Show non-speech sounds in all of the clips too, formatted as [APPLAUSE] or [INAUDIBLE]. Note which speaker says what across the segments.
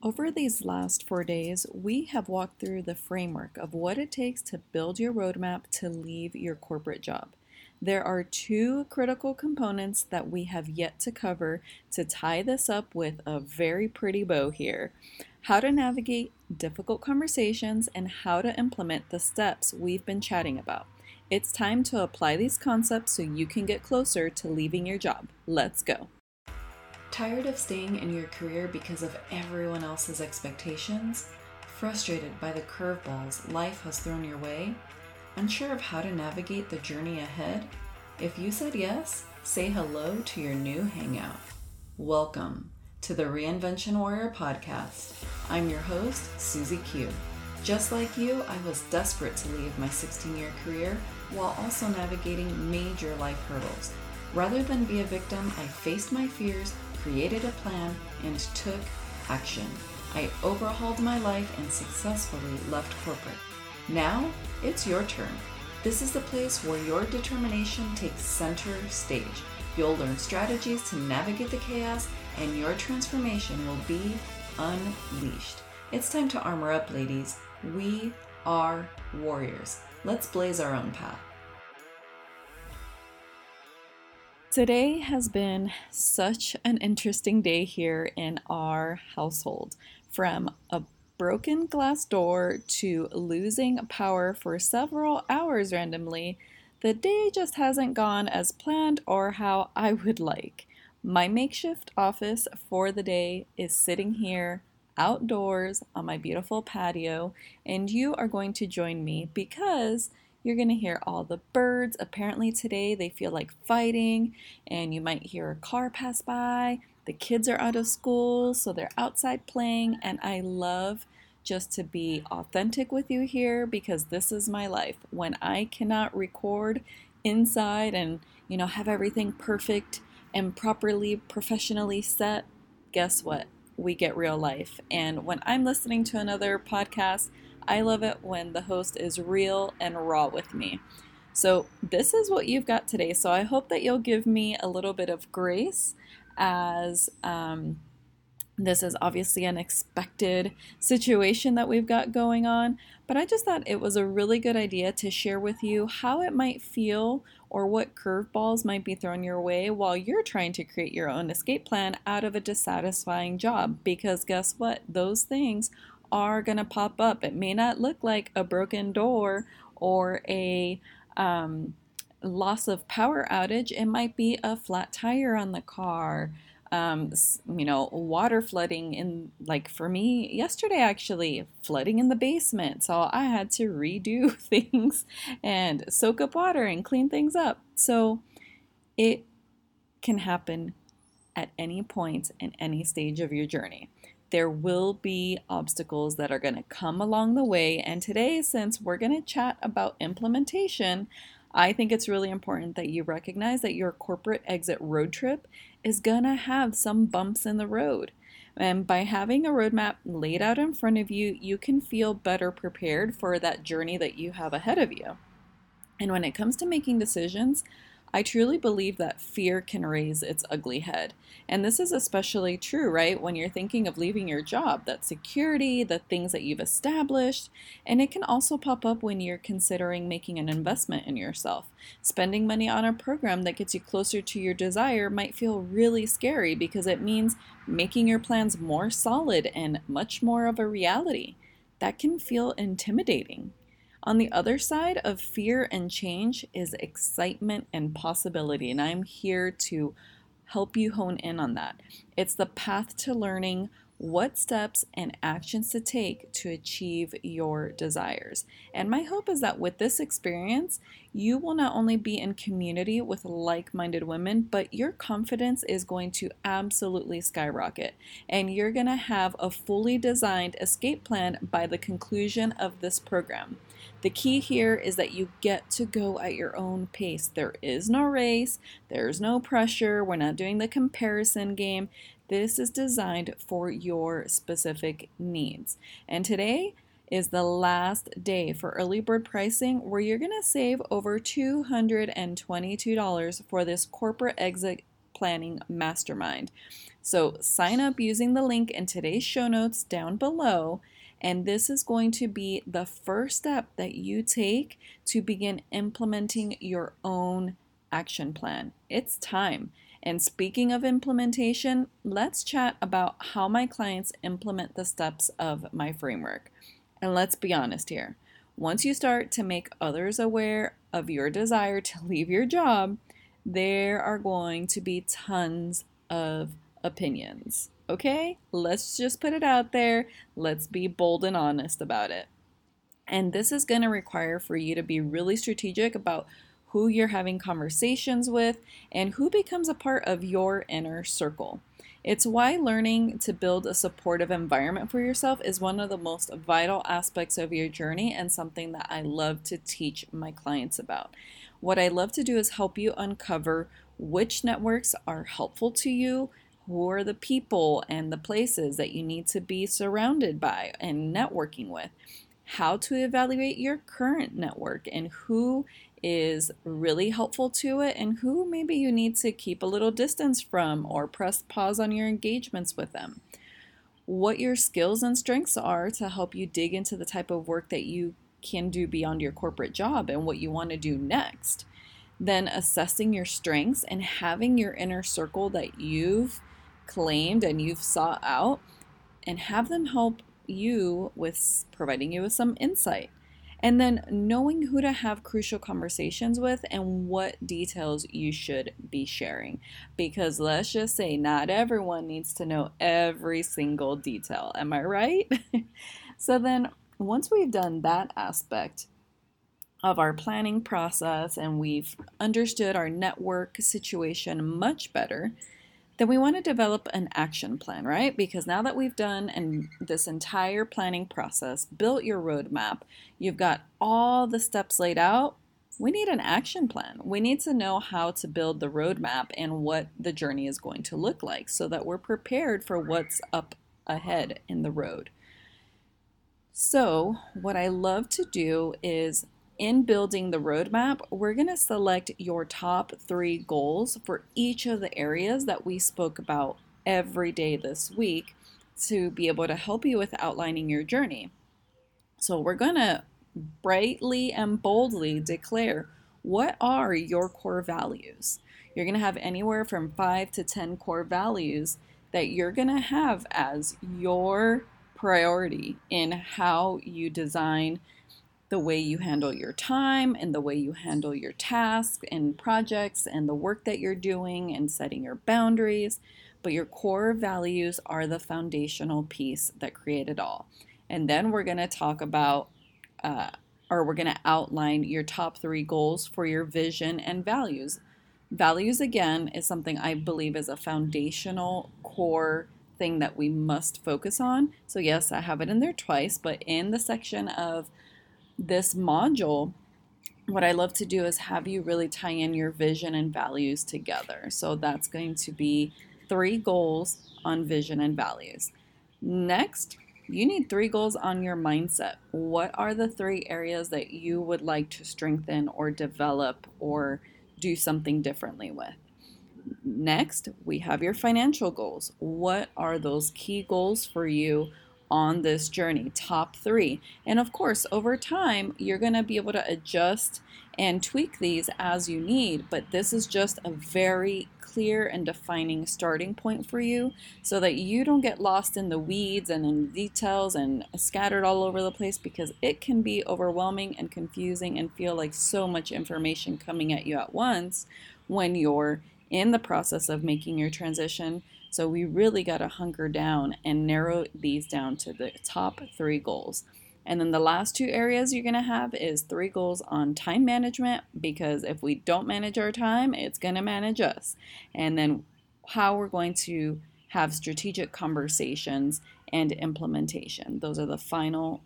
Speaker 1: Over these last four days, we have walked through the framework of what it takes to build your roadmap to leave your corporate job. There are two critical components that we have yet to cover to tie this up with a very pretty bow here how to navigate difficult conversations and how to implement the steps we've been chatting about. It's time to apply these concepts so you can get closer to leaving your job. Let's go. Tired of staying in your career because of everyone else's expectations? Frustrated by the curveballs life has thrown your way? Unsure of how to navigate the journey ahead? If you said yes, say hello to your new hangout. Welcome to the Reinvention Warrior podcast. I'm your host, Susie Q. Just like you, I was desperate to leave my 16 year career while also navigating major life hurdles. Rather than be a victim, I faced my fears created a plan, and took action. I overhauled my life and successfully left corporate. Now it's your turn. This is the place where your determination takes center stage. You'll learn strategies to navigate the chaos, and your transformation will be unleashed. It's time to armor up, ladies. We are warriors. Let's blaze our own path. Today has been such an interesting day here in our household. From a broken glass door to losing power for several hours randomly, the day just hasn't gone as planned or how I would like. My makeshift office for the day is sitting here outdoors on my beautiful patio, and you are going to join me because you're going to hear all the birds. Apparently, today they feel like fighting, and you might hear a car pass by. The kids are out of school, so they're outside playing, and I love just to be authentic with you here because this is my life. When I cannot record inside and, you know, have everything perfect and properly professionally set, guess what? We get real life. And when I'm listening to another podcast, I love it when the host is real and raw with me. So, this is what you've got today. So, I hope that you'll give me a little bit of grace as um, this is obviously an expected situation that we've got going on. But I just thought it was a really good idea to share with you how it might feel or what curveballs might be thrown your way while you're trying to create your own escape plan out of a dissatisfying job. Because guess what? Those things are going to pop up. It may not look like a broken door or a um, loss of power outage, it might be a flat tire on the car. Um, you know, water flooding in, like for me yesterday, actually, flooding in the basement. So I had to redo [LAUGHS] things and soak up water and clean things up. So it can happen at any point in any stage of your journey there will be obstacles that are going to come along the way. And today, since we're going to chat about implementation, I think it's really important that you recognize that your corporate exit road trip is going to have some bumps in the road. And by having a roadmap laid out in front of you, you can feel better prepared for that journey that you have ahead of you. And when it comes to making decisions, I truly believe that fear can raise its ugly head. And this is especially true, right, when you're thinking of leaving your job, that security, the things that you've established. And it can also pop up when you're considering making an investment in yourself. Spending money on a program that gets you closer to your desire might feel really scary because it means making your plans more solid and much more of a reality. That can feel intimidating. On the other side of fear and change is excitement and possibility, and I'm here to help you hone in on that. It's the path to learning what steps and actions to take to achieve your desires. And my hope is that with this experience, you will not only be in community with like minded women, but your confidence is going to absolutely skyrocket. And you're going to have a fully designed escape plan by the conclusion of this program. The key here is that you get to go at your own pace. There is no race, there's no pressure, we're not doing the comparison game. This is designed for your specific needs. And today is the last day for early bird pricing where you're going to save over $222 for this corporate exit planning mastermind. So sign up using the link in today's show notes down below. And this is going to be the first step that you take to begin implementing your own action plan. It's time. And speaking of implementation, let's chat about how my clients implement the steps of my framework. And let's be honest here. Once you start to make others aware of your desire to [LAUGHS] leave your job, there are going to be tons of opinions. Okay? Let's just put it out there. Let's be bold and honest about it. And this is going to require for you to be really strategic about who you're having conversations with, and who becomes a part of your inner circle. It's why learning to build a supportive environment for yourself is one of the most vital aspects of your journey and something that I love to teach my clients about. What I love to do is help you uncover which networks are helpful to you, who are the people and the places that you need to be surrounded by and networking with, how to evaluate your current network, and who is really helpful to it and who maybe you need to keep a little distance from or press pause on your engagements with them. What your skills and strengths are to help you dig into the type of work that you can do beyond your corporate job and what you want to do next. Then assessing your strengths and having your inner circle that you've claimed and you've sought out and have them help you with providing you with some insight and then knowing who to have crucial conversations with and what details you should be sharing. Because let's just say, not everyone needs to know every single detail. Am I right? [LAUGHS] so then, once we've done that aspect, of our planning process and we've understood our network situation much better, then we want to develop an action plan, right? Because now that we've done and this entire planning process, built your roadmap, you've got all the steps laid out, we need an action plan. We need to know how to build the roadmap and what the journey is going to look like so that we're prepared for what's up ahead in the road. So, what I love to do is in building the roadmap, we're going to select your top three goals for each of the areas that we spoke about every day this week to be able to help you with outlining your journey. So, we're going to brightly and boldly declare what are your core values. You're going to have anywhere from five to 10 core values that you're going to have as your priority in how you design the way you handle your time and the way you handle your tasks and projects and the work that you're doing and setting your boundaries. But your core values are the foundational piece that create it all. And then we're going to talk about, uh, or we're going to outline your top three goals for your vision and values. Values, again, is something I believe is a foundational core thing that we must focus on. So, yes, I have it in there twice, but in the section of this module, what I love to do is have you really tie in your vision and values together. So that's going to be three goals on vision and values. Next, you need three goals on your mindset. What are the three areas that you would like to strengthen or develop or do something differently with? Next, we have your financial goals. What are those key goals for you on this journey, top three. And of course, over time, you're going to be able to adjust and tweak these as you need, but this is just a very clear and defining starting point for you so that you don't get lost in the weeds and in details and scattered all over the place because it can be overwhelming and confusing and feel like so much information coming at you at once when you're in the process of making your transition so we really got to hunker down and narrow these down to the top three goals. And then the last two areas you're going to have is three goals on time management because if we don't manage our time, it's going to manage us. And then how we're going to have strategic conversations and implementation. Those are the final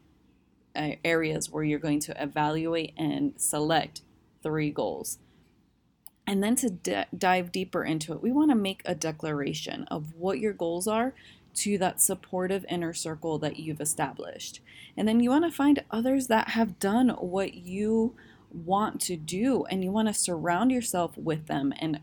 Speaker 1: uh, areas where you're going to evaluate and select three goals. And then to d- dive deeper into it, we want to make a declaration of what your goals are to that supportive inner circle that you've established. And then you want to find others that have done what you want to do and you want to surround yourself with them and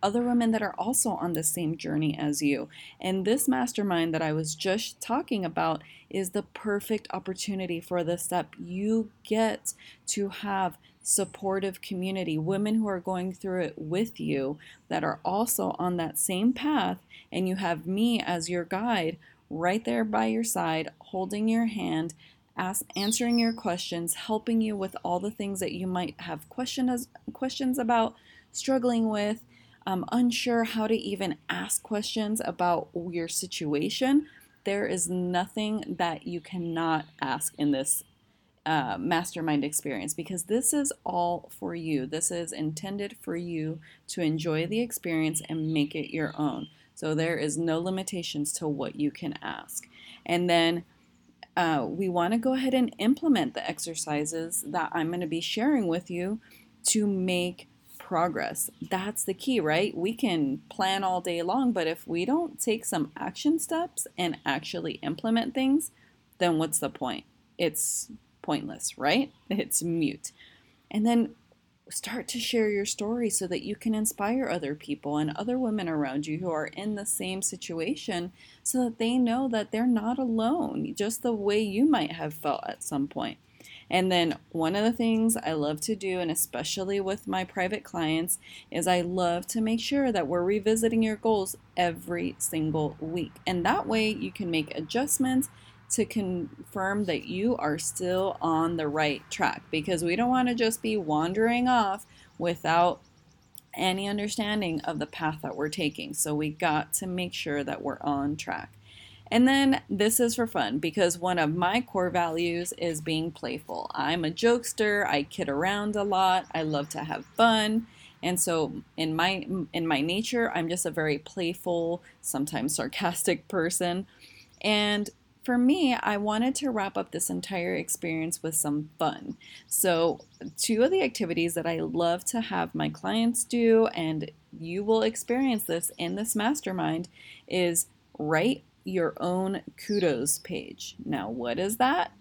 Speaker 1: other women that are also on the same journey as you. And this mastermind that I was just talking about is the perfect opportunity for this step. You get to have supportive community, women who are going through it with you that are also on that same path, and you have me as your guide right there by your side, holding your hand, ask, answering your questions, helping you with all the things that you might have questions questions about, struggling with, um, unsure how to even ask questions about your situation. There is nothing that you cannot ask in this uh, mastermind experience because this is all for you. This is intended for you to enjoy the experience and make it your own. So there is no limitations to what you can ask. And then uh, we want to go ahead and implement the exercises that I'm going to be sharing with you to make progress. That's the key, right? We can plan all day long, but if we don't take some action steps and actually implement things, then what's the point? It's pointless, right? [LAUGHS] It's mute. And then start to share your story so that you can inspire other people and other women around you who are in the same situation so that they know that they're not alone, just the way you might have felt at some point. And then one of the things I love to do, and especially with my private clients, is I love to make sure that we're revisiting your goals every single week. And that way you can make adjustments to confirm that you are still on the right track because we don't want to just be wandering off without any understanding of the path that we're taking. So we got to make sure that we're on track. And then this is for fun because one of my core values is being playful. I'm a jokester, I kid around a lot, I love to have fun. And so in my in my nature, I'm just a very playful, sometimes sarcastic person. And for me, I wanted to wrap up this entire experience with some fun. So, two of the activities that I love to have my clients do, and you will experience this in this mastermind, is write your own kudos page. Now, what is that?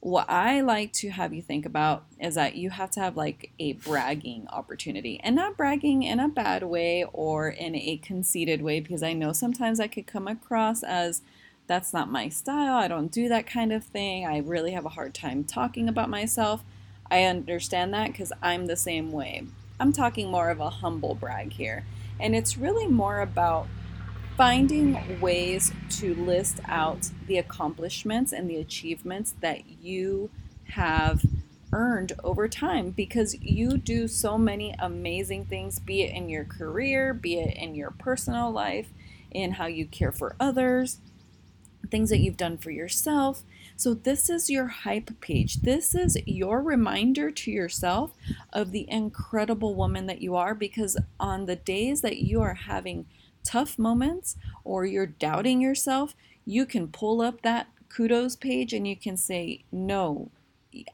Speaker 1: What I like to have you think about is that you have to have like a bragging opportunity and not bragging in a bad way or in a conceited way because I know sometimes I could come across as that's not my style. I don't do that kind of thing. I really have a hard time talking about myself. I understand that because I'm the same way. I'm talking more of a humble brag here. And it's really more about finding ways to list out the accomplishments and the achievements that you have earned over time because you do so many amazing things, be it in your career, be it in your personal life, in how you care for others things that you've done for yourself. So, this is your hype page. This is your reminder to yourself of the incredible woman that you are because on the days that you are having tough moments or you're doubting yourself, you can pull up that kudos page and you can say, No,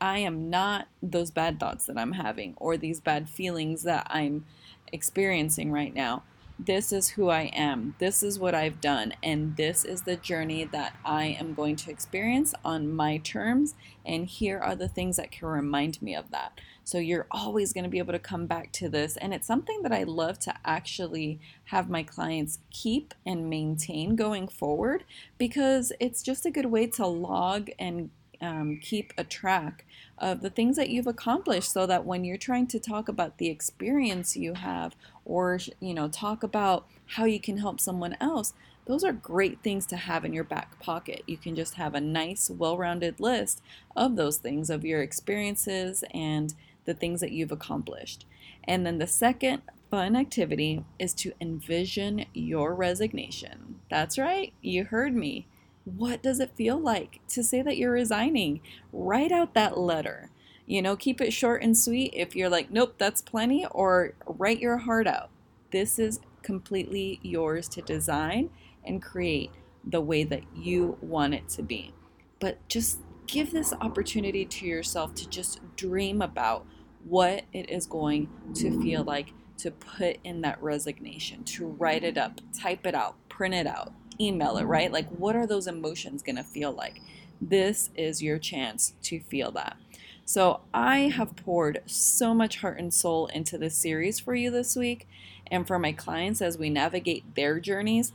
Speaker 1: I am not those bad thoughts that I'm having or these bad feelings that I'm experiencing right now this is who I am, this is what I've done, and this is the journey that I am going to experience on my terms. And here are the things that can remind me of that. So you're always going to be able to come back to this. And it's something that I love to actually have my clients keep and maintain going forward because it's just a good way to log and um, keep a track of the things that you've accomplished so that when you're trying to talk about the experience you have or you know talk about how you can help someone else those are great things to have in your back pocket. You can just have a nice well-rounded list of those things of your experiences and the things that you've accomplished. And then the second fun activity is to envision your resignation. That's right you heard me what does it feel like to say that you're resigning? Write out that letter. You know, keep it short and sweet if you're like, nope, that's plenty, or write your heart out. This is completely yours to design and create the way that you want it to be. But just give this opportunity to yourself to just dream about what it is going to feel like to put in that resignation, to write it up, type it out, print it out, email it, right? Like, what are those emotions going to feel like? This is your chance to feel that. So, I have poured so much heart and soul into this series for you this week. And for my clients, as we navigate their journeys,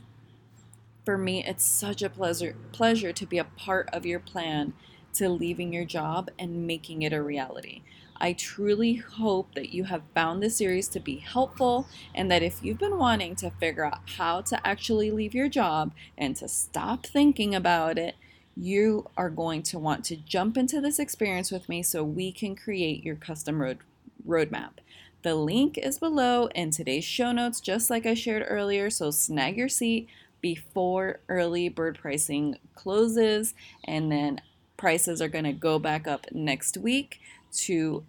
Speaker 1: for me, it's such a pleasure pleasure to be a part of your plan to leaving your job and making it a reality. I truly hope that you have found this series to be helpful and that if you've been wanting to figure out how to actually leave your job and to stop thinking about it, you are going to want to jump into this experience with me so we can create your custom road roadmap. The link is below in today's show notes, just like I shared earlier. So snag your seat before early bird pricing closes, and then prices are going to go back up next week to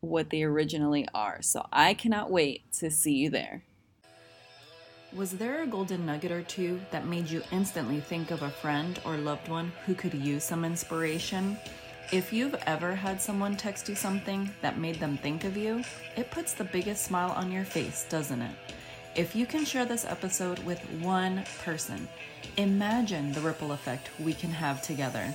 Speaker 1: what they originally are. So I cannot wait to see you there. Was there a golden nugget or two that made you instantly think of a friend or loved one who could use some inspiration? If you've ever had someone text you something that made them think of you, it puts the biggest smile on your face, doesn't it? If you can share this episode with one person, imagine the ripple effect we can have together.